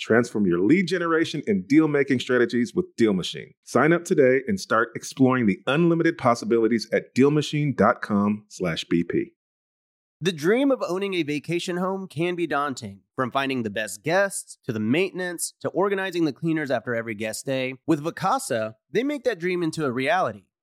Transform your lead generation and deal making strategies with Deal Machine. Sign up today and start exploring the unlimited possibilities at dealmachine.com/bp. The dream of owning a vacation home can be daunting. From finding the best guests to the maintenance to organizing the cleaners after every guest day, with Vacasa, they make that dream into a reality.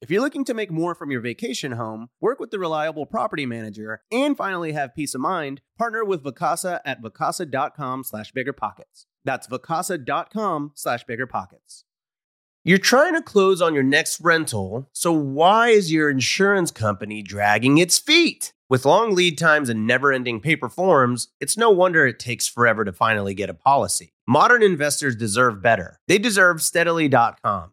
If you're looking to make more from your vacation home, work with the reliable property manager, and finally have peace of mind, partner with Vacasa at vacasa.com slash biggerpockets. That's vacasa.com slash biggerpockets. You're trying to close on your next rental, so why is your insurance company dragging its feet? With long lead times and never ending paper forms, it's no wonder it takes forever to finally get a policy. Modern investors deserve better. They deserve steadily.com.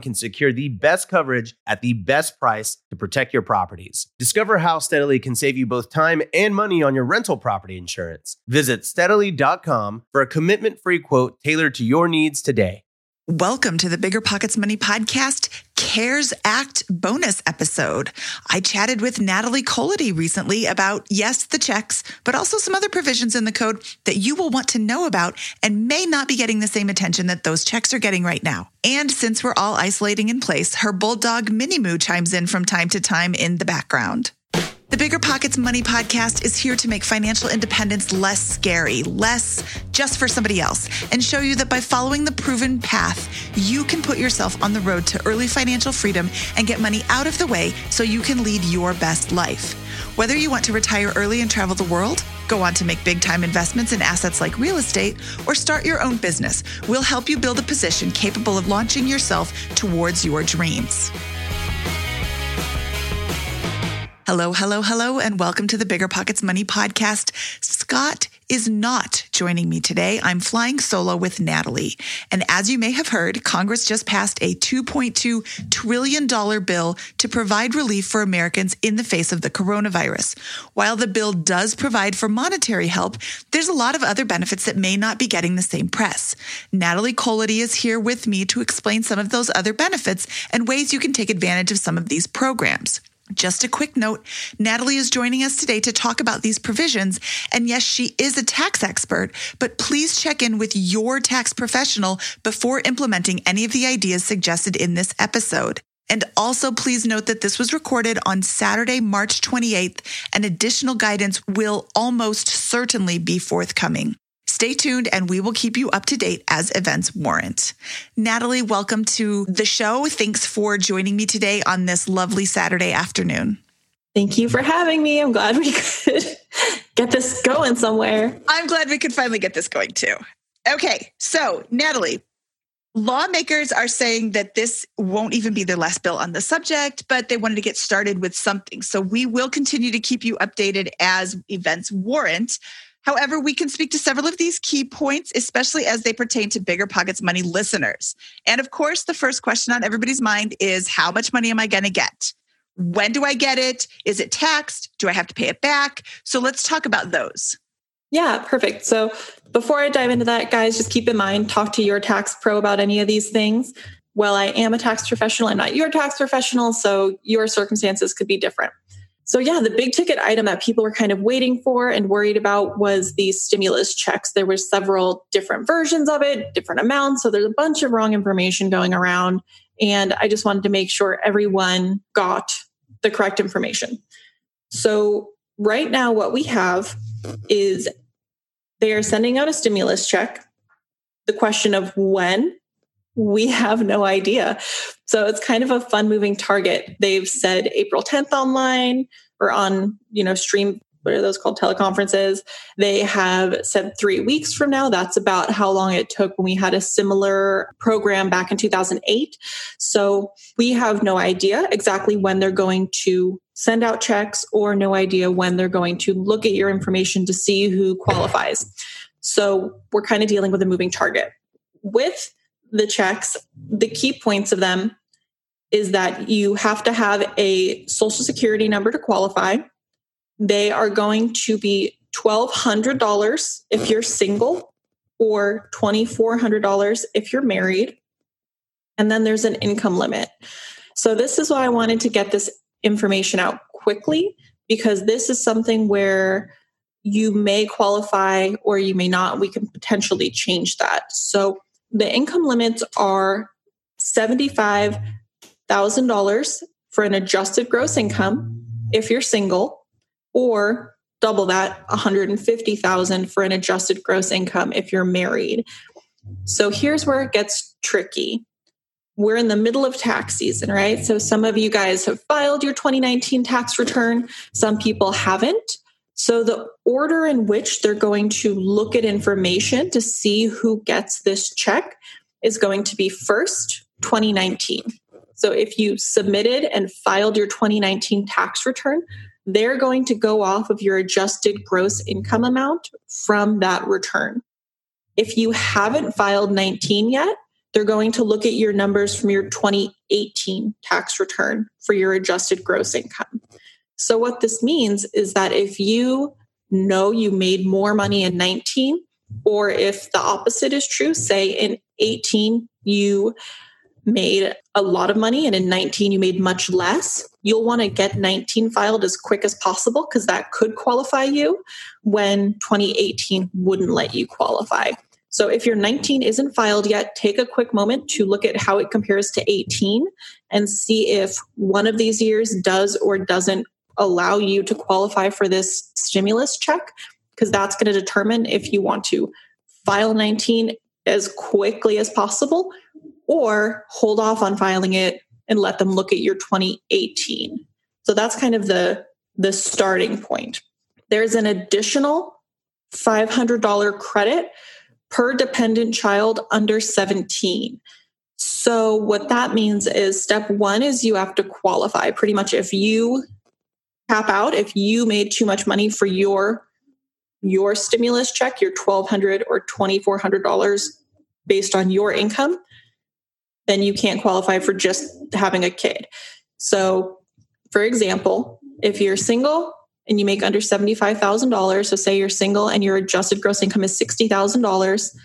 can secure the best coverage at the best price to protect your properties. Discover how Steadily can save you both time and money on your rental property insurance. Visit steadily.com for a commitment free quote tailored to your needs today. Welcome to the Bigger Pockets Money Podcast CARES Act bonus episode. I chatted with Natalie Kolodij recently about, yes, the checks, but also some other provisions in the code that you will want to know about and may not be getting the same attention that those checks are getting right now. And since we're all isolating in place, her bulldog Minnie Moo chimes in from time to time in the background. The Bigger Pockets Money Podcast is here to make financial independence less scary, less just for somebody else, and show you that by following the proven path, you can put yourself on the road to early financial freedom and get money out of the way so you can lead your best life. Whether you want to retire early and travel the world, go on to make big time investments in assets like real estate, or start your own business, we'll help you build a position capable of launching yourself towards your dreams. Hello, hello, hello, and welcome to the Bigger Pockets Money Podcast. Scott is not joining me today. I'm flying solo with Natalie. And as you may have heard, Congress just passed a $2.2 trillion bill to provide relief for Americans in the face of the coronavirus. While the bill does provide for monetary help, there's a lot of other benefits that may not be getting the same press. Natalie Kolodij is here with me to explain some of those other benefits and ways you can take advantage of some of these programs. Just a quick note Natalie is joining us today to talk about these provisions. And yes, she is a tax expert, but please check in with your tax professional before implementing any of the ideas suggested in this episode. And also, please note that this was recorded on Saturday, March 28th, and additional guidance will almost certainly be forthcoming. Stay tuned and we will keep you up to date as events warrant. Natalie, welcome to the show. Thanks for joining me today on this lovely Saturday afternoon. Thank you for having me. I'm glad we could get this going somewhere. I'm glad we could finally get this going too. Okay, so Natalie, Lawmakers are saying that this won't even be their last bill on the subject, but they wanted to get started with something. So we will continue to keep you updated as events warrant. However, we can speak to several of these key points, especially as they pertain to Bigger Pockets Money listeners. And of course, the first question on everybody's mind is how much money am I going to get? When do I get it? Is it taxed? Do I have to pay it back? So let's talk about those. Yeah, perfect. So before I dive into that, guys, just keep in mind talk to your tax pro about any of these things. Well, I am a tax professional, I'm not your tax professional, so your circumstances could be different. So, yeah, the big ticket item that people were kind of waiting for and worried about was these stimulus checks. There were several different versions of it, different amounts. So, there's a bunch of wrong information going around. And I just wanted to make sure everyone got the correct information. So, right now, what we have is they are sending out a stimulus check. The question of when we have no idea. So it's kind of a fun moving target. They've said April 10th online or on, you know, stream what are those called teleconferences. They have said three weeks from now. That's about how long it took when we had a similar program back in 2008 so we have no idea exactly when they're going to send out checks or no idea when they're going to look at your information to see who qualifies. So we're kind of dealing with a moving target. With the checks, the key points of them is that you have to have a social security number to qualify. They are going to be $1,200 if you're single or $2,400 if you're married. And then there's an income limit. So, this is why I wanted to get this information out quickly because this is something where you may qualify or you may not. We can potentially change that. So, the income limits are $75,000 for an adjusted gross income if you're single or double that 150,000 for an adjusted gross income if you're married. So here's where it gets tricky. We're in the middle of tax season, right? So some of you guys have filed your 2019 tax return, some people haven't. So, the order in which they're going to look at information to see who gets this check is going to be first 2019. So, if you submitted and filed your 2019 tax return, they're going to go off of your adjusted gross income amount from that return. If you haven't filed 19 yet, they're going to look at your numbers from your 2018 tax return for your adjusted gross income. So, what this means is that if you know you made more money in 19, or if the opposite is true, say in 18 you made a lot of money and in 19 you made much less, you'll want to get 19 filed as quick as possible because that could qualify you when 2018 wouldn't let you qualify. So if your 19 isn't filed yet, take a quick moment to look at how it compares to 18 and see if one of these years does or doesn't allow you to qualify for this stimulus check because that's going to determine if you want to file 19 as quickly as possible or hold off on filing it and let them look at your 2018 so that's kind of the the starting point. There's an additional $500 credit per dependent child under 17 so what that means is step 1 is you have to qualify. Pretty much if you cap out if you made too much money for your your stimulus check, your 1,200 or $2,400 based on your income, then you can't qualify for just having a kid. So, for example, if you're single and you make under $75,000, so say you're single and your adjusted gross income is $60,000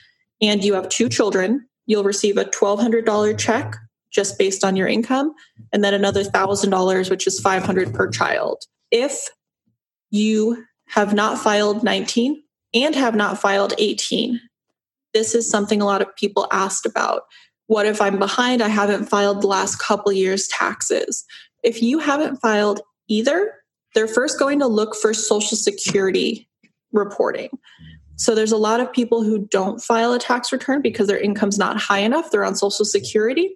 and you have two children, you'll receive a $1,200 check just based on your income and then another $1,000 which is 500 per child if you have not filed 19 and have not filed 18. This is something a lot of people asked about. What if I'm behind? I haven't filed the last couple years' taxes. If you haven't filed either, they're first going to look for Social Security reporting. So there's a lot of people who don't file a tax return because their income's not high enough. They're on Social Security.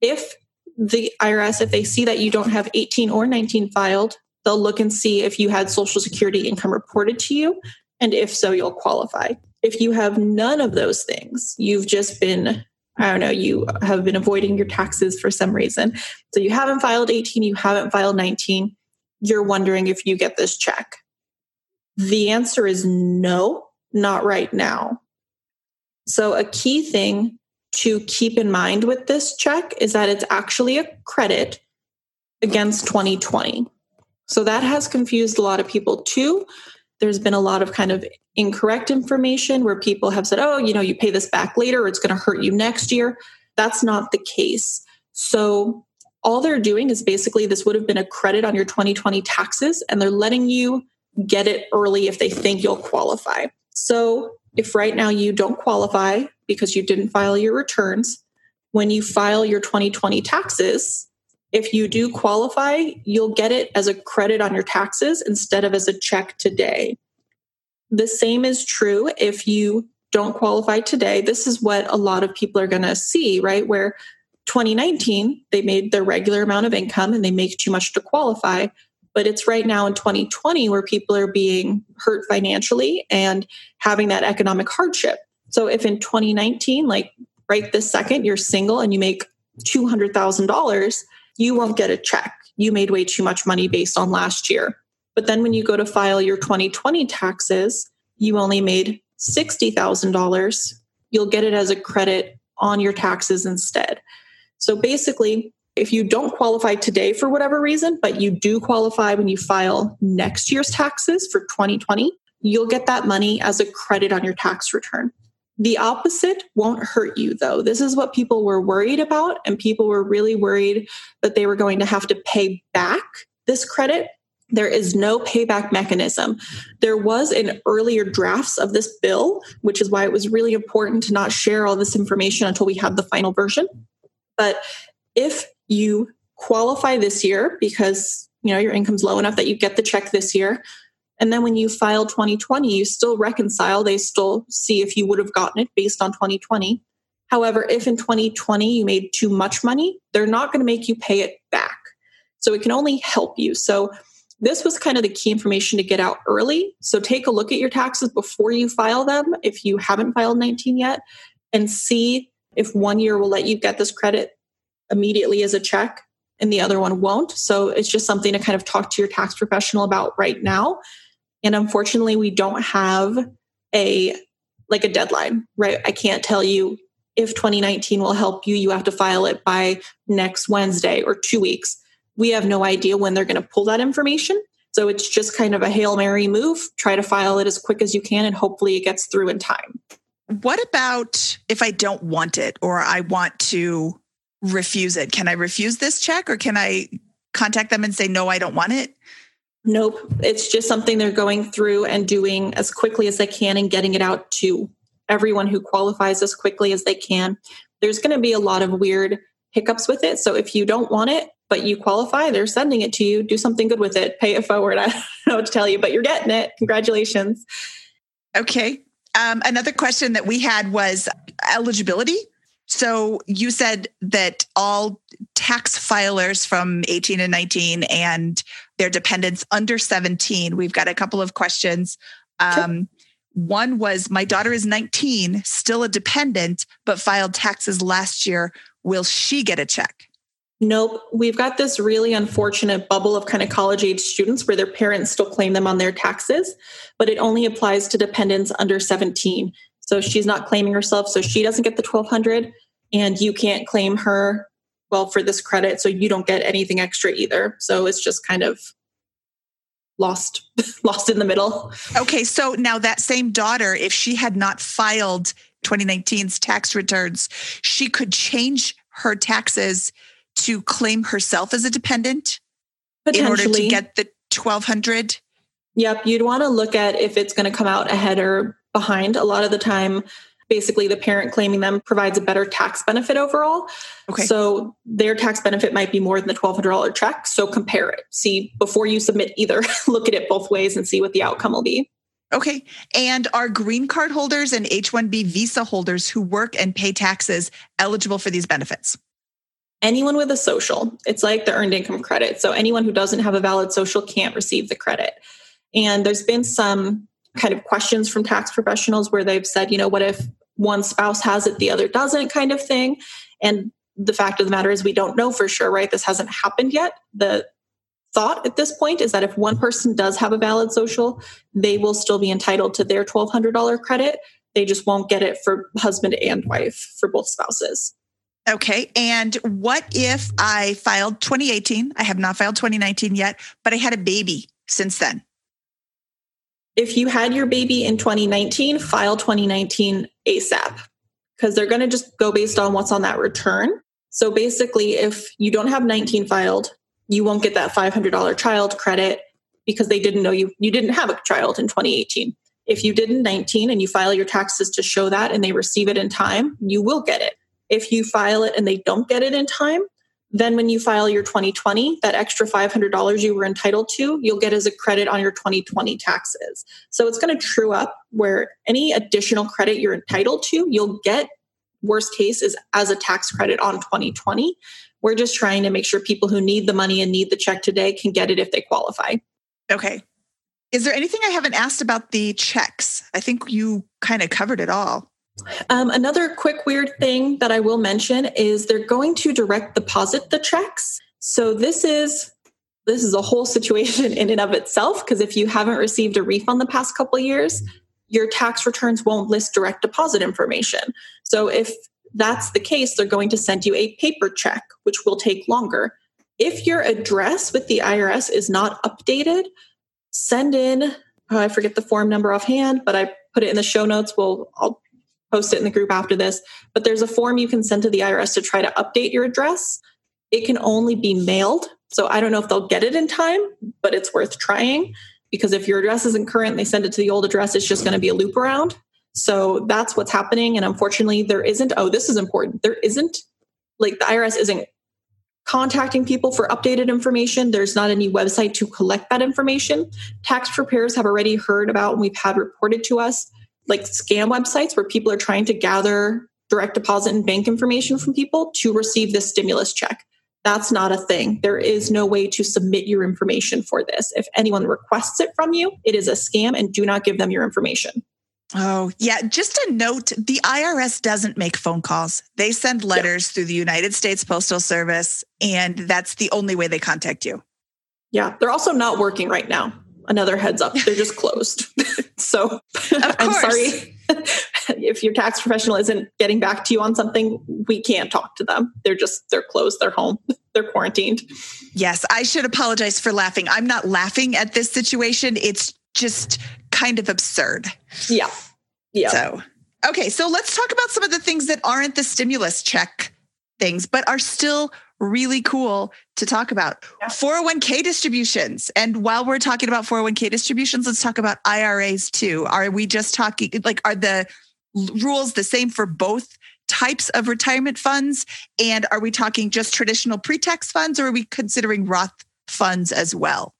If the IRS, if they see that you don't have 18 or 19 filed, They'll look and see if you had Social Security income reported to you. And if so, you'll qualify. If you have none of those things, you've just been I don't know, you have been avoiding your taxes for some reason. So you haven't filed 18, you haven't filed 19. You're wondering if you get this check. The answer is no, not right now. So, a key thing to keep in mind with this check is that it's actually a credit against 2020. So, that has confused a lot of people too. There's been a lot of kind of incorrect information where people have said, oh, you know, you pay this back later, it's going to hurt you next year. That's not the case. So, all they're doing is basically this would have been a credit on your 2020 taxes, and they're letting you get it early if they think you'll qualify. So, if right now you don't qualify because you didn't file your returns, when you file your 2020 taxes, if you do qualify, you'll get it as a credit on your taxes instead of as a check today. The same is true if you don't qualify today. This is what a lot of people are going to see, right? Where 2019, they made their regular amount of income and they make too much to qualify. But it's right now in 2020 where people are being hurt financially and having that economic hardship. So if in 2019, like right this second, you're single and you make $200,000, you won't get a check. You made way too much money based on last year. But then when you go to file your 2020 taxes, you only made $60,000. You'll get it as a credit on your taxes instead. So basically, if you don't qualify today for whatever reason, but you do qualify when you file next year's taxes for 2020, you'll get that money as a credit on your tax return. The opposite won't hurt you, though. This is what people were worried about, and people were really worried that they were going to have to pay back this credit. There is no payback mechanism. There was in earlier drafts of this bill, which is why it was really important to not share all this information until we had the final version. But if you qualify this year because you know your income's low enough that you get the check this year, and then when you file 2020, you still reconcile. They still see if you would have gotten it based on 2020. However, if in 2020 you made too much money, they're not going to make you pay it back. So it can only help you. So this was kind of the key information to get out early. So take a look at your taxes before you file them if you haven't filed 19 yet and see if one year will let you get this credit immediately as a check and the other one won't. So it's just something to kind of talk to your tax professional about right now and unfortunately, we don't have a like a deadline, right? I can't tell you if 2019 will help you. You have to file it by next Wednesday or two weeks. We have no idea when they're going to pull that information. So it's just kind of a Hail Mary move. Try to file it as quick as you can and hopefully it gets through in time. What about if I don't want it or I want to refuse it? Can I refuse this check or can I contact them and say, no, I don't want it? Nope. It's just something they're going through and doing as quickly as they can and getting it out to everyone who qualifies as quickly as they can. There's going to be a lot of weird hiccups with it. So if you don't want it, but you qualify, they're sending it to you. Do something good with it. Pay it forward. I don't know what to tell you, but you're getting it. Congratulations. Okay. Um, another question that we had was eligibility. So you said that all tax filers from 18 and 19 and their dependents under 17. We've got a couple of questions. Um, One was My daughter is 19, still a dependent, but filed taxes last year. Will she get a check? Nope. We've got this really unfortunate bubble of kind of college age students where their parents still claim them on their taxes, but it only applies to dependents under 17. So she's not claiming herself, so she doesn't get the 1200 and you can't claim her well for this credit so you don't get anything extra either. So it's just kind of lost lost in the middle. Okay so now that same daughter if she had not filed 2019's tax returns she could change her taxes to claim herself as a dependent in order to get the 1200 yep you'd want to look at if it's going to come out ahead or behind. A lot of the time basically the parent claiming them provides a better tax benefit overall. Okay. So their tax benefit might be more than the $1,200 check. So compare it. See, before you submit either, look at it both ways and see what the outcome will be. Okay. And are green card holders and H 1B visa holders who work and pay taxes eligible for these benefits? Anyone with a social, it's like the earned income credit. So anyone who doesn't have a valid social can't receive the credit. And there's been some kind of questions from tax professionals where they've said, you know, what if one spouse has it, the other doesn't, kind of thing. And the fact of the matter is, we don't know for sure, right? This hasn't happened yet. The thought at this point is that if one person does have a valid social, they will still be entitled to their $1,200 credit. They just won't get it for husband and wife for both spouses. Okay. And what if I filed 2018? I have not filed 2019 yet, but I had a baby since then. If you had your baby in 2019, file 2019 ASAP because they're going to just go based on what's on that return. So basically, if you don't have 19 filed, you won't get that $500 child credit because they didn't know you you didn't have a child in 2018. If you did in 19 and you file your taxes to show that and they receive it in time, you will get it. If you file it and they don't get it in time, then when you file your 2020, that extra $500 you were entitled to, you'll get as a credit on your 2020 taxes. So it's going to true up where any additional credit you're entitled to, you'll get worst case is as a tax credit on 2020. We're just trying to make sure people who need the money and need the check today can get it if they qualify. Okay. Is there anything I haven't asked about the checks? I think you kind of covered it all. Um, another quick weird thing that I will mention is they're going to direct deposit the checks. So this is this is a whole situation in and of itself because if you haven't received a refund the past couple years, your tax returns won't list direct deposit information. So if that's the case, they're going to send you a paper check, which will take longer. If your address with the IRS is not updated, send in, oh, I forget the form number offhand, but I put it in the show notes. We'll, I'll post it in the group after this. But there's a form you can send to the IRS to try to update your address. It can only be mailed. So I don't know if they'll get it in time, but it's worth trying because if your address isn't current, they send it to the old address, it's just going to be a loop around. So that's what's happening. And unfortunately, there isn't, oh, this is important. There isn't, like, the IRS isn't contacting people for updated information. There's not any website to collect that information. Tax preparers have already heard about, and we've had reported to us, like scam websites where people are trying to gather direct deposit and bank information from people to receive this stimulus check. That's not a thing. There is no way to submit your information for this. If anyone requests it from you, it is a scam and do not give them your information. Oh, yeah. Just a note the IRS doesn't make phone calls. They send letters yeah. through the United States Postal Service, and that's the only way they contact you. Yeah. They're also not working right now. Another heads up, they're just closed. so I'm sorry if your tax professional isn't getting back to you on something, we can't talk to them. They're just, they're closed, they're home, they're quarantined. Yes. I should apologize for laughing. I'm not laughing at this situation. It's just kind of absurd. Yeah. Yeah. So, okay. So let's talk about some of the things that aren't the stimulus check things, but are still really cool to talk about. Yeah. 401k distributions. And while we're talking about 401k distributions, let's talk about IRAs too. Are we just talking like are the rules the same for both types of retirement funds? And are we talking just traditional pre-tax funds or are we considering Roth funds as well?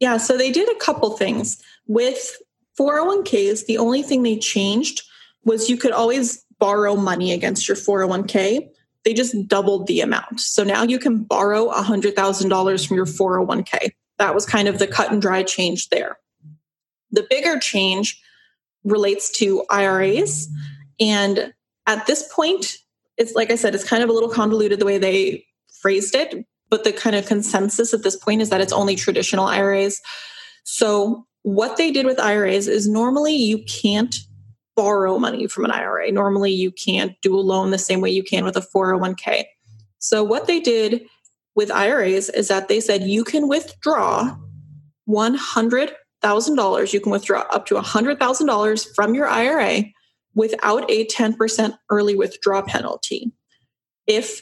Yeah, so they did a couple things. With 401ks, the only thing they changed was you could always borrow money against your 401k. They just doubled the amount. So now you can borrow $100,000 from your 401k. That was kind of the cut and dry change there. The bigger change relates to IRAs. And at this point, it's like I said, it's kind of a little convoluted the way they phrased it, but the kind of consensus at this point is that it's only traditional IRAs. So, what they did with IRAs is normally you can't borrow money from an IRA. Normally, you can't do a loan the same way you can with a 401k. So, what they did with IRAs is that they said you can withdraw $100,000, you can withdraw up to $100,000 from your IRA without a 10% early withdrawal penalty. If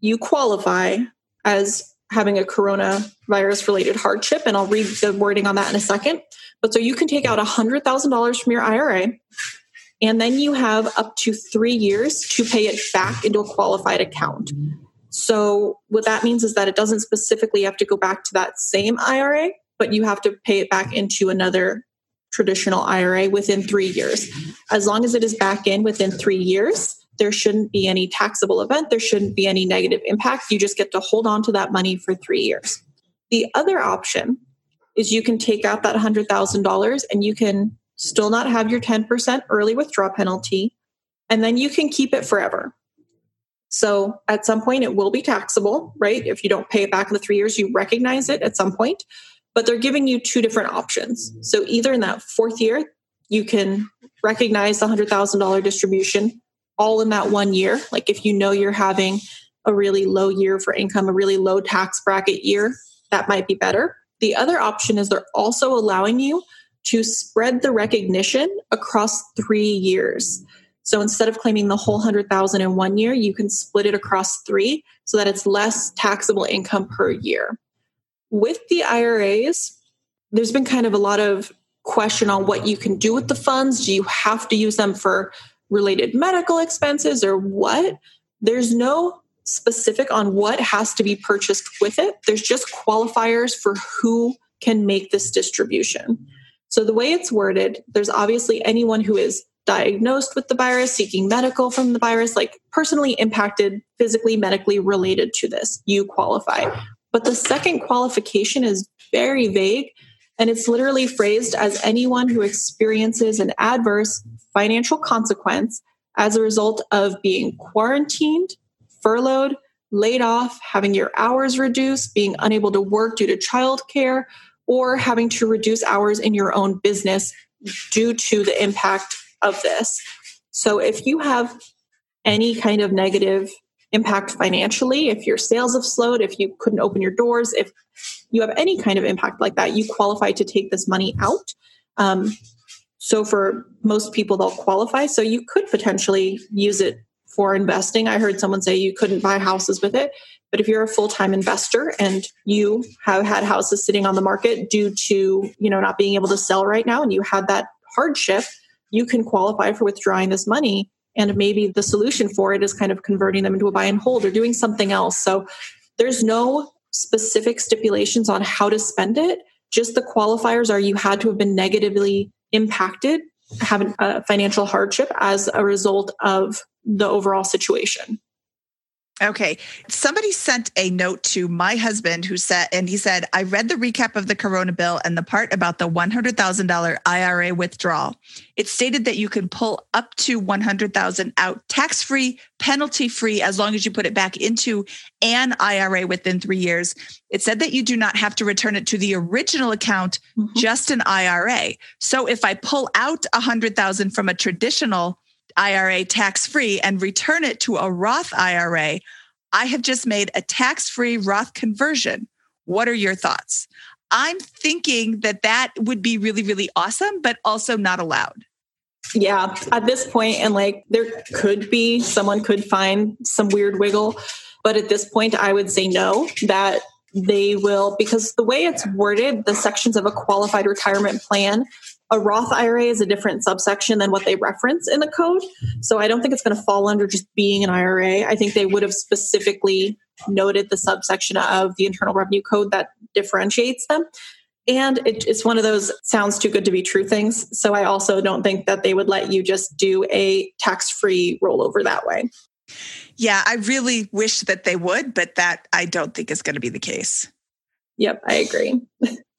you qualify as having a coronavirus related hardship. And I'll read the wording on that in a second. But so you can take out $100,000 from your IRA, and then you have up to three years to pay it back into a qualified account. So, what that means is that it doesn't specifically have to go back to that same IRA, but you have to pay it back into another traditional IRA within three years. As long as it is back in within three years, there shouldn't be any taxable event, there shouldn't be any negative impact. You just get to hold on to that money for three years. The other option is you can take out that $100,000 and you can still not have your 10% early withdrawal penalty. and then you can keep it forever. So at some point, it will be taxable, right? If you don't pay it back in the three years, you recognize it at some point. But they're giving you two different options. So either in that fourth year, you can recognize the $100,000 distribution all in that one year. Like if you know you're having a really low year for income, a really low tax bracket year, that might be better. The other option is they're also allowing you to spread the recognition across three years. So instead of claiming the whole 100,000 in one year, you can split it across 3 so that it's less taxable income per year. With the IRAs, there's been kind of a lot of question on what you can do with the funds. Do you have to use them for related medical expenses or what? There's no specific on what has to be purchased with it. There's just qualifiers for who can make this distribution. So the way it's worded, there's obviously anyone who is diagnosed with the virus, seeking medical from the virus, like personally impacted, physically, medically related to this, you qualify. But the second qualification is very vague and it's literally phrased as anyone who experiences an adverse financial consequence as a result of being quarantined, furloughed, laid off, having your hours reduced, being unable to work due to childcare, or having to reduce hours in your own business due to the impact of this. So if you have any kind of negative impact financially, if your sales have slowed, if you couldn't open your doors, if you have any kind of impact like that, you qualify to take this money out. Um, so for most people, they'll qualify. So you could potentially use it for investing. I heard someone say you couldn't buy houses with it. But if you're a full-time investor and you have had houses sitting on the market due to, you know, not being able to sell right now and you had that hardship, you can qualify for withdrawing this money. And maybe the solution for it is kind of converting them into a buy and hold or doing something else. So there's no specific stipulations on how to spend it. Just the qualifiers are you had to have been negatively impacted, have a financial hardship as a result of the overall situation. Okay. Somebody sent a note to my husband who said, and he said, I read the recap of the Corona bill and the part about the $100,000 IRA withdrawal. It stated that you can pull up to 100,000 out tax free, penalty free, as long as you put it back into an IRA within three years. It said that you do not have to return it to the original account, mm-hmm. just an IRA. So if I pull out 100,000 from a traditional IRA tax free and return it to a Roth IRA, I have just made a tax free Roth conversion. What are your thoughts? I'm thinking that that would be really, really awesome, but also not allowed. Yeah, at this point, and like there could be someone could find some weird wiggle, but at this point, I would say no, that they will, because the way it's worded, the sections of a qualified retirement plan a Roth IRA is a different subsection than what they reference in the code. So I don't think it's going to fall under just being an IRA. I think they would have specifically noted the subsection of the Internal Revenue Code that differentiates them. And it, it's one of those sounds too good to be true things. So I also don't think that they would let you just do a tax free rollover that way. Yeah, I really wish that they would, but that I don't think is going to be the case. Yep, I agree.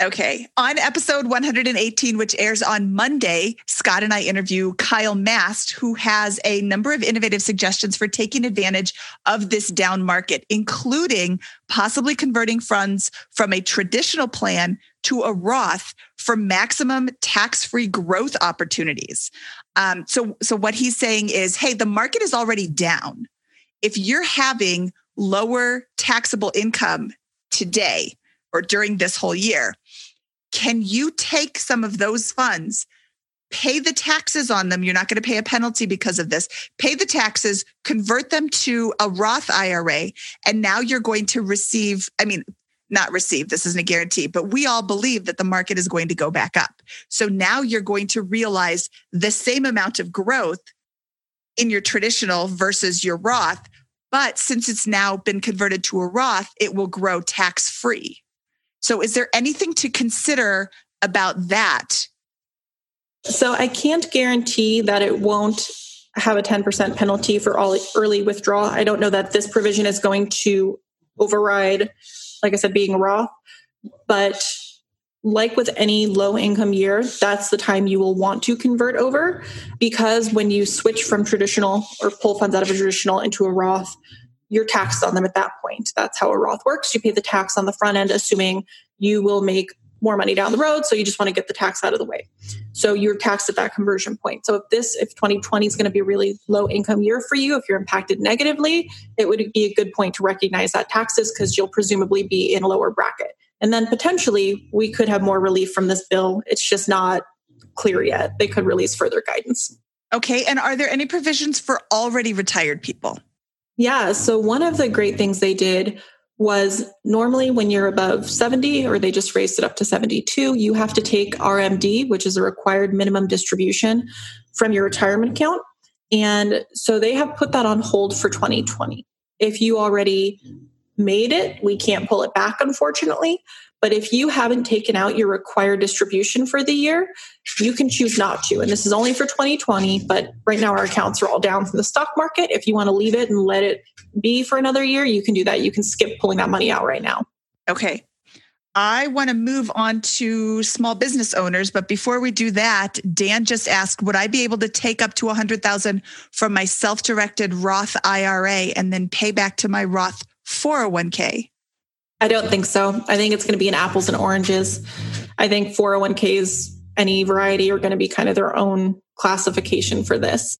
okay. On episode 118, which airs on Monday, Scott and I interview Kyle Mast, who has a number of innovative suggestions for taking advantage of this down market, including possibly converting funds from a traditional plan to a Roth for maximum tax-free growth opportunities. Um, so, so what he's saying is, hey, the market is already down. If you're having lower taxable income today, or during this whole year. Can you take some of those funds, pay the taxes on them? You're not going to pay a penalty because of this. Pay the taxes, convert them to a Roth IRA, and now you're going to receive, I mean, not receive, this isn't a guarantee, but we all believe that the market is going to go back up. So now you're going to realize the same amount of growth in your traditional versus your Roth. But since it's now been converted to a Roth, it will grow tax free. So, is there anything to consider about that? So, I can't guarantee that it won't have a 10% penalty for all early withdrawal. I don't know that this provision is going to override, like I said, being Roth, but like with any low income year, that's the time you will want to convert over because when you switch from traditional or pull funds out of a traditional into a Roth, you're taxed on them at that point. That's how a Roth works. You pay the tax on the front end, assuming you will make more money down the road. So you just want to get the tax out of the way. So you're taxed at that conversion point. So if this, if 2020 is going to be a really low income year for you, if you're impacted negatively, it would be a good point to recognize that taxes because you'll presumably be in a lower bracket. And then potentially we could have more relief from this bill. It's just not clear yet. They could release further guidance. Okay. And are there any provisions for already retired people? Yeah. So one of the great things they did was normally when you're above 70 or they just raised it up to 72 you have to take rmd which is a required minimum distribution from your retirement account and so they have put that on hold for 2020 if you already made it. We can't pull it back, unfortunately. But if you haven't taken out your required distribution for the year, you can choose not to. And this is only for 2020, but right now our accounts are all down from the stock market. If you want to leave it and let it be for another year, you can do that. You can skip pulling that money out right now. Okay. I want to move on to small business owners, but before we do that, Dan just asked, would I be able to take up to 100,000 from my self-directed Roth IRA and then pay back to my Roth 401k? I don't think so. I think it's going to be an apples and oranges. I think 401ks, any variety, are going to be kind of their own classification for this.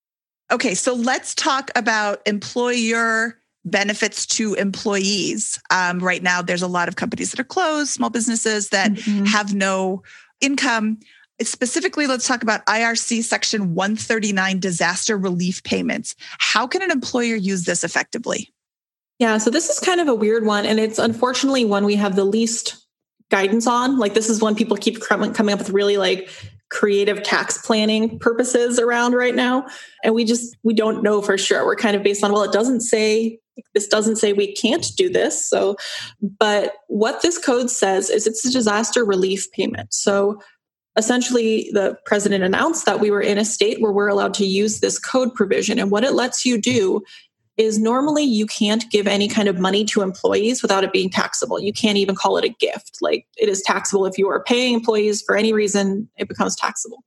Okay, so let's talk about employer benefits to employees. Um, right now, there's a lot of companies that are closed, small businesses that mm-hmm. have no income. Specifically, let's talk about IRC Section 139 disaster relief payments. How can an employer use this effectively? Yeah, so this is kind of a weird one. And it's unfortunately one we have the least guidance on. Like, this is one people keep coming up with really like creative tax planning purposes around right now. And we just, we don't know for sure. We're kind of based on, well, it doesn't say, this doesn't say we can't do this. So, but what this code says is it's a disaster relief payment. So, essentially the president announced that we were in a state where we're allowed to use this code provision and what it lets you do is normally you can't give any kind of money to employees without it being taxable. You can't even call it a gift. Like it is taxable if you are paying employees for any reason, it becomes taxable.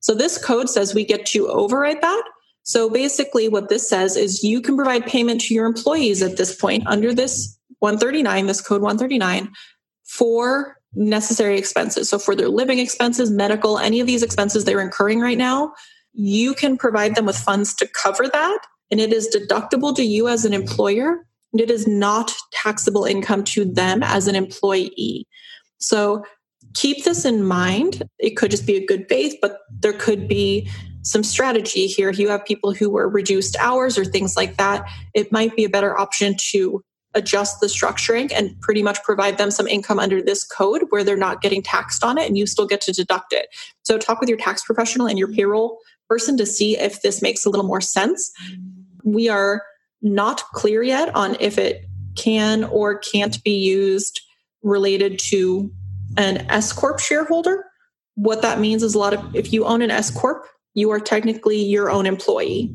So this code says we get to override that. So basically, what this says is you can provide payment to your employees at this point under this 139, this code 139, for necessary expenses. So for their living expenses, medical, any of these expenses they're incurring right now, you can provide them with funds to cover that and it is deductible to you as an employer and it is not taxable income to them as an employee. So keep this in mind. It could just be a good faith, but there could be some strategy here. If you have people who were reduced hours or things like that, it might be a better option to adjust the structuring and pretty much provide them some income under this code where they're not getting taxed on it and you still get to deduct it. So talk with your tax professional and your payroll person to see if this makes a little more sense we are not clear yet on if it can or can't be used related to an S corp shareholder. What that means is a lot of if you own an S corp, you are technically your own employee.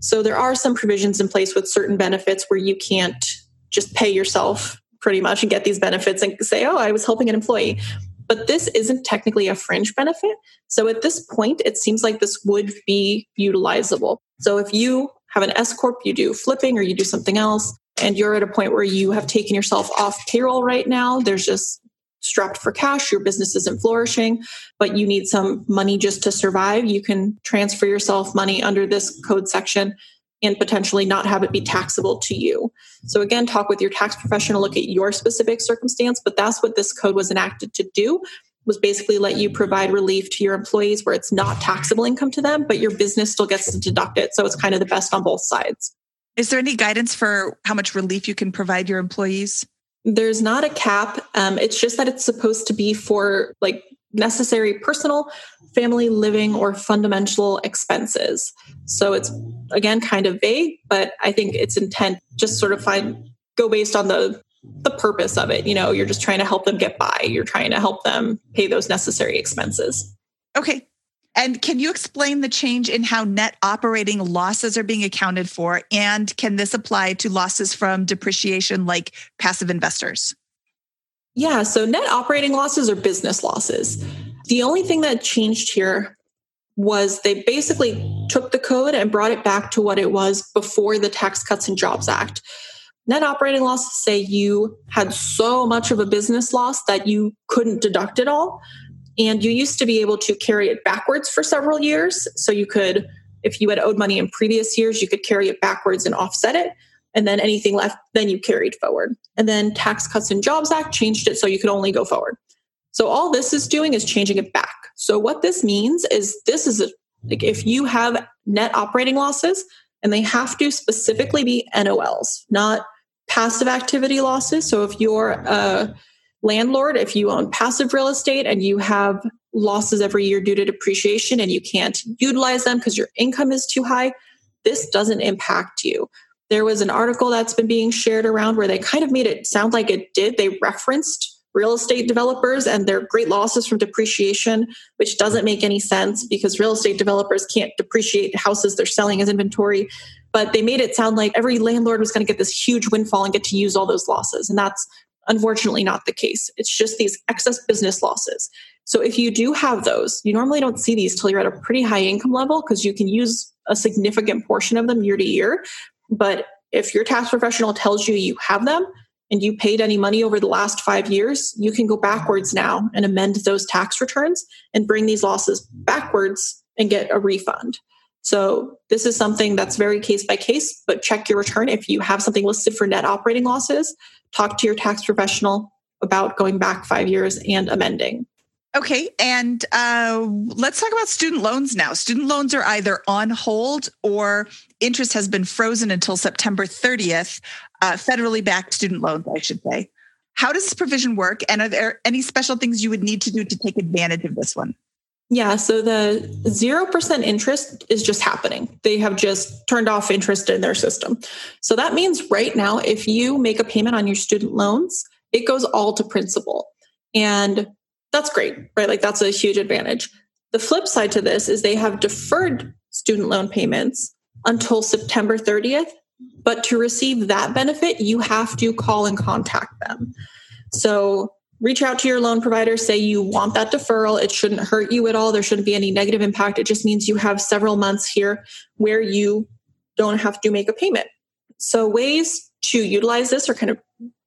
So there are some provisions in place with certain benefits where you can't just pay yourself pretty much and get these benefits and say, "Oh, I was helping an employee." But this isn't technically a fringe benefit. So at this point, it seems like this would be utilizable. So if you have an S corp, you do flipping or you do something else, and you're at a point where you have taken yourself off payroll right now. There's just strapped for cash, your business isn't flourishing, but you need some money just to survive. You can transfer yourself money under this code section and potentially not have it be taxable to you. So again, talk with your tax professional, look at your specific circumstance, but that's what this code was enacted to do was basically let you provide relief to your employees where it's not taxable income to them, but your business still gets to deduct it. So it's kind of the best on both sides. Is there any guidance for how much relief you can provide your employees? There's not a cap. Um, it's just that it's supposed to be for like necessary personal, family, living, or fundamental expenses. So it's again kind of vague, but I think its intent just sort of find go based on the the purpose of it. You know, you're just trying to help them get by. You're trying to help them pay those necessary expenses. Okay. And can you explain the change in how net operating losses are being accounted for? And can this apply to losses from depreciation like passive investors? Yeah, so net operating losses are business losses. The only thing that changed here was they basically took the code and brought it back to what it was before the Tax Cuts and Jobs Act. Net operating losses say you had so much of a business loss that you couldn't deduct it all. And you used to be able to carry it backwards for several years. So you could, if you had owed money in previous years, you could carry it backwards and offset it. And then anything left, then you carried forward. And then Tax Cuts and Jobs Act changed it so you could only go forward. So all this is doing is changing it back. So what this means is this is a, like if you have net operating losses and they have to specifically be NOLs, not passive activity losses. So if you're a landlord, if you own passive real estate and you have losses every year due to depreciation and you can't utilize them because your income is too high, this doesn't impact you. There was an article that's been being shared around where they kind of made it sound like it did. They referenced real estate developers and their great losses from depreciation, which doesn't make any sense because real estate developers can't depreciate houses they're selling as inventory. But they made it sound like every landlord was going to get this huge windfall and get to use all those losses. And that's unfortunately not the case. It's just these excess business losses. So if you do have those, you normally don't see these till you're at a pretty high income level because you can use a significant portion of them year to year. But if your tax professional tells you you have them, and you paid any money over the last five years, you can go backwards now and amend those tax returns and bring these losses backwards and get a refund. So this is something that's very case by case, but check your return. If you have something listed for net operating losses, talk to your tax professional about going back five years and amending. Okay, and uh, let's talk about student loans now. Student loans are either on hold or interest has been frozen until September 30th. Uh, federally backed student loans, I should say. How does this provision work? And are there any special things you would need to do to take advantage of this one? Yeah, so the 0% interest is just happening. They have just turned off interest in their system. So that means right now, if you make a payment on your student loans, it goes all to principal. And that's great, right? Like that's a huge advantage. The flip side to this is they have deferred student loan payments until September 30th. But to receive that benefit, you have to call and contact them. So reach out to your loan provider, say you want that deferral. It shouldn't hurt you at all. There shouldn't be any negative impact. It just means you have several months here where you don't have to make a payment. So, ways to utilize this or kind of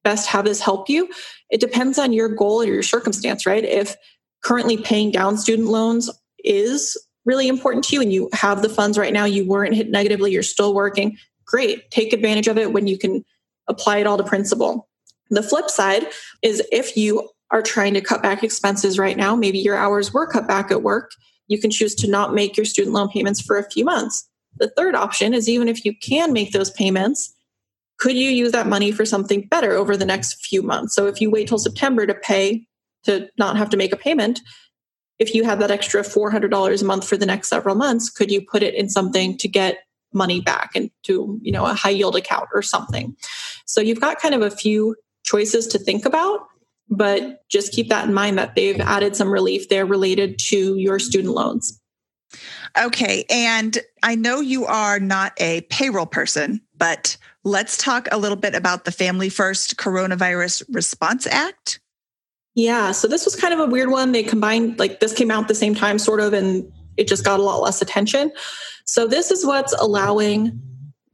best have this help you, it depends on your goal or your circumstance, right? If currently paying down student loans is really important to you and you have the funds right now, you weren't hit negatively, you're still working, great. Take advantage of it when you can apply it all to principal. The flip side is if you are trying to cut back expenses right now, maybe your hours were cut back at work, you can choose to not make your student loan payments for a few months. The third option is even if you can make those payments, could you use that money for something better over the next few months? So if you wait till September to pay to not have to make a payment, if you have that extra $400 a month for the next several months, could you put it in something to get money back into, you know, a high yield account or something? So you've got kind of a few choices to think about, but just keep that in mind that they've added some relief there related to your student loans. Okay. And I know you are not a payroll person, but let's talk a little bit about the Family First Coronavirus Response Act. Yeah. So this was kind of a weird one. They combined, like, this came out at the same time, sort of, and it just got a lot less attention. So this is what's allowing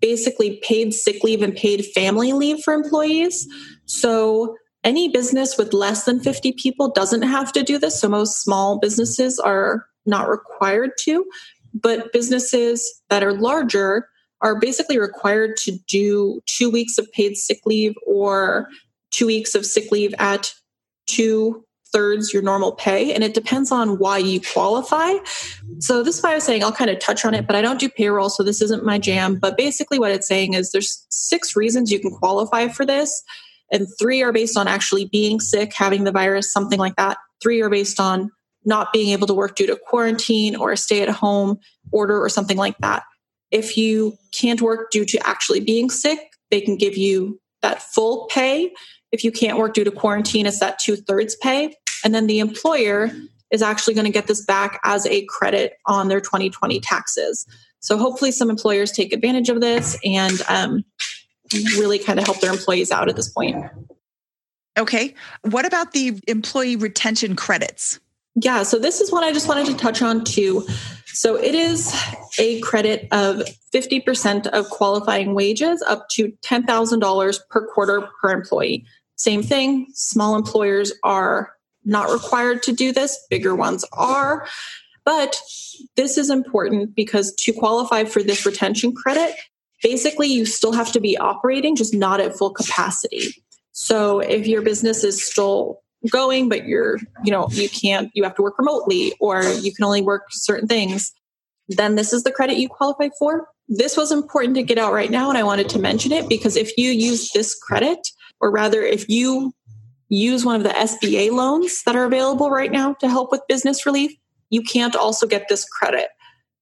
basically paid sick leave and paid family leave for employees. So any business with less than 50 people doesn't have to do this. So most small businesses are not required to, but businesses that are larger are basically required to do two weeks of paid sick leave or two weeks of sick leave at two thirds your normal pay. And it depends on why you qualify. So this is why I was saying I'll kind of touch on it, but I don't do payroll, so this isn't my jam. But basically what it's saying is there's six reasons you can qualify for this. And three are based on actually being sick, having the virus, something like that. Three are based on not being able to work due to quarantine or a stay at home order or something like that. If you can't work due to actually being sick, they can give you that full pay. If you can't work due to quarantine, it's that two thirds pay. And then the employer is actually going to get this back as a credit on their 2020 taxes. So hopefully, some employers take advantage of this and um, really kind of help their employees out at this point. Okay. What about the employee retention credits? Yeah, so this is one I just wanted to touch on too. So it is a credit of 50% of qualifying wages up to $10,000 per quarter per employee. Same thing, small employers are not required to do this, bigger ones are. But this is important because to qualify for this retention credit, basically you still have to be operating, just not at full capacity. So if your business is still going, but you're, you know, you can't, you have to work remotely or you can only work certain things, then this is the credit you qualify for. This was important to get out right now, and I wanted to mention it because if you use this credit, or rather, if you use one of the SBA loans that are available right now to help with business relief, you can't also get this credit.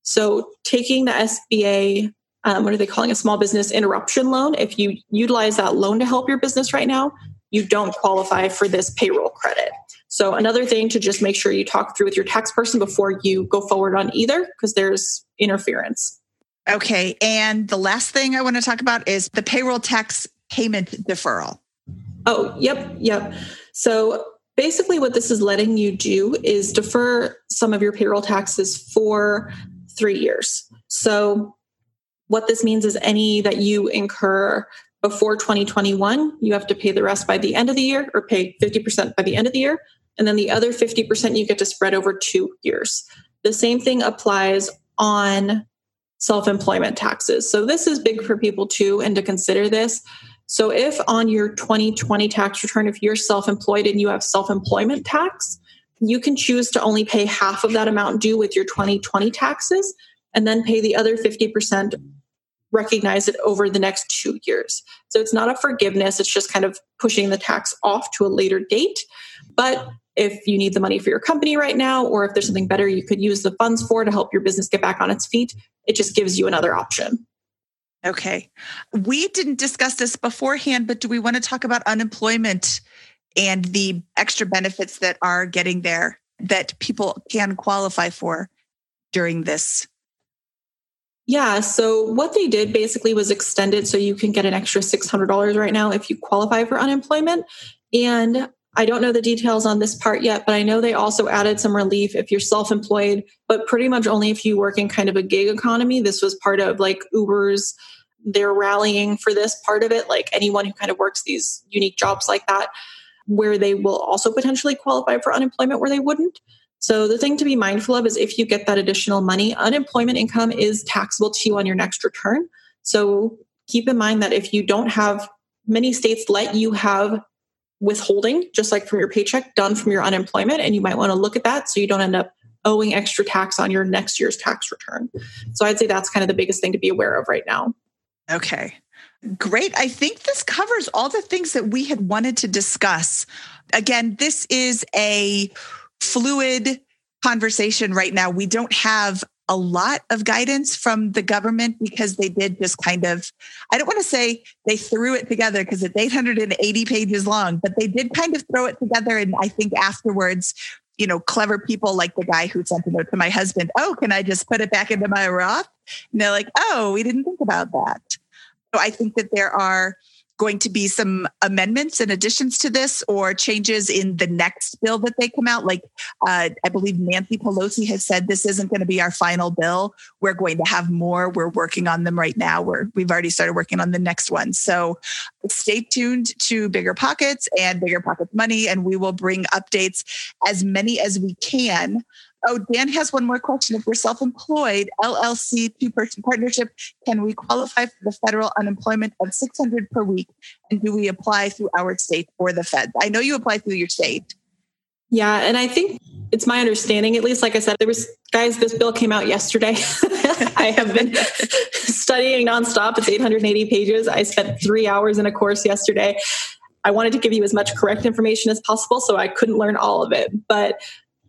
So, taking the SBA, um, what are they calling a small business interruption loan? If you utilize that loan to help your business right now, you don't qualify for this payroll credit. So, another thing to just make sure you talk through with your tax person before you go forward on either, because there's interference. Okay. And the last thing I want to talk about is the payroll tax payment deferral. Oh, yep, yep. So, basically, what this is letting you do is defer some of your payroll taxes for three years. So, what this means is any that you incur before 2021, you have to pay the rest by the end of the year or pay 50% by the end of the year. And then the other 50% you get to spread over two years. The same thing applies on self employment taxes. So this is big for people too, and to consider this. So if on your 2020 tax return, if you're self employed and you have self employment tax, you can choose to only pay half of that amount due with your 2020 taxes and then pay the other 50% recognize it over the next two years. So it's not a forgiveness, it's just kind of pushing the tax off to a later date. But if you need the money for your company right now, or if there's something better you could use the funds for to help your business get back on its feet, it just gives you another option. Okay. We didn't discuss this beforehand, but do we want to talk about unemployment and the extra benefits that are getting there that people can qualify for during this yeah. So what they did basically was extended so you can get an extra $600 right now if you qualify for unemployment. And I don't know the details on this part yet, but I know they also added some relief if you're self employed, but pretty much only if you work in kind of a gig economy. This was part of like Uber's, they're rallying for this part of it, like anyone who kind of works these unique jobs like that, where they will also potentially qualify for unemployment where they wouldn't. So the thing to be mindful of is if you get that additional money, unemployment income is taxable to you on your next return. So keep in mind that if you don't have many states let you have withholding just like from your paycheck done from your unemployment and you might want to look at that so you don't end up owing extra tax on your next year's tax return. So I'd say that's kind of the biggest thing to be aware of right now. Okay. Great. I think this covers all the things that we had wanted to discuss. Again, this is a fluid conversation right now. We don't have a lot of guidance from the government because they did just kind of, I don't want to say they threw it together because it's 880 pages long, but they did kind of throw it together. And I think afterwards, you know, clever people like the guy who sent a note to my husband, oh, can I just put it back into my Roth? And they're like, oh, we didn't think about that. So I think that there are going to be some amendments and additions to this or changes in the next bill that they come out. Like uh, I believe Nancy Pelosi has said this isn't going to be our final bill. We're going to have more. We're working on them right now. We're, we've already started working on the next one. So stay tuned to Bigger Pockets and Bigger Pockets Money, and we will bring updates as many as we can Oh, Dan has one more question. If we're self employed, LLC, two person partnership, can we qualify for the federal unemployment of 600 per week? And do we apply through our state or the Fed? I know you apply through your state. Yeah. And I think it's my understanding, at least, like I said, there was, guys, this bill came out yesterday. I have been studying nonstop. It's 880 pages. I spent three hours in a course yesterday. I wanted to give you as much correct information as possible, so I couldn't learn all of it. But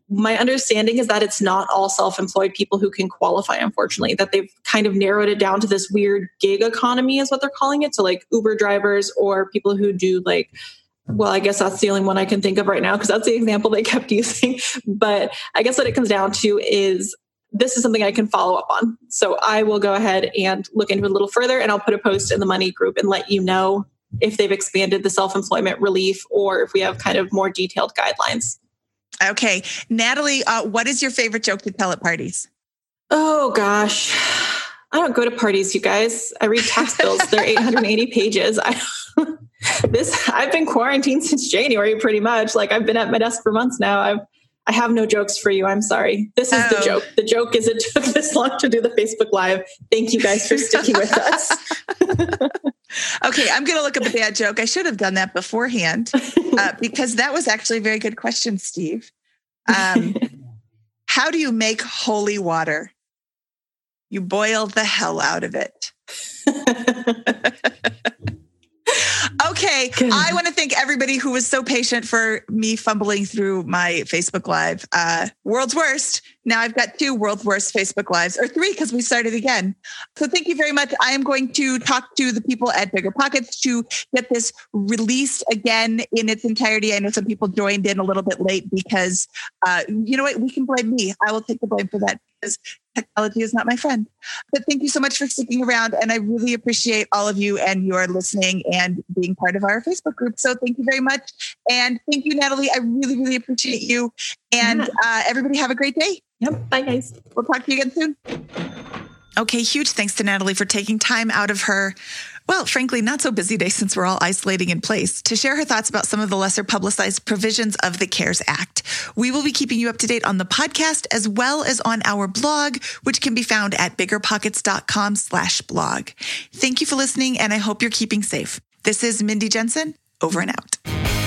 my understanding is that it's not all self-employed people who can qualify unfortunately that they've kind of narrowed it down to this weird gig economy is what they're calling it. So like uber drivers or people who do like well i guess that's the only one i can think of right now because that's the example they kept using. But i guess what it comes down to is this is something i can follow up on. So i will go ahead and look into it a little further and i'll put a post in the money group and let you know if they've expanded the self employment relief or if we have kind of more detailed guidelines. Okay. Natalie, uh, what is your favorite joke to tell at parties? Oh, gosh. I don't go to parties, you guys. I read tax bills. They're 880 pages. I, this I've been quarantined since January pretty much. Like I've been at my desk for months now. I've I have no jokes for you. I'm sorry. This is oh. the joke. The joke is it took this long to do the Facebook Live. Thank you guys for sticking with us. okay, I'm going to look up a bad joke. I should have done that beforehand uh, because that was actually a very good question, Steve. Um, how do you make holy water? You boil the hell out of it. Okay. Good. I want to thank everybody who was so patient for me fumbling through my Facebook Live. Uh, world's worst. Now I've got two world's worst Facebook Lives, or three because we started again. So thank you very much. I am going to talk to the people at Bigger Pockets to get this released again in its entirety. I know some people joined in a little bit late because, uh, you know what? We can blame me. I will take the blame for that because technology is not my friend. But thank you so much for sticking around. And I really appreciate all of you and your listening and being part of our Facebook group. So thank you very much. And thank you, Natalie. I really, really appreciate you. And uh, everybody have a great day. Yep. Bye, guys. We'll talk to you again soon. Okay. Huge thanks to Natalie for taking time out of her well, frankly, not so busy day since we're all isolating in place, to share her thoughts about some of the lesser publicized provisions of the CARES Act. We will be keeping you up to date on the podcast as well as on our blog, which can be found at biggerpockets.com slash blog. Thank you for listening, and I hope you're keeping safe. This is Mindy Jensen, over and out.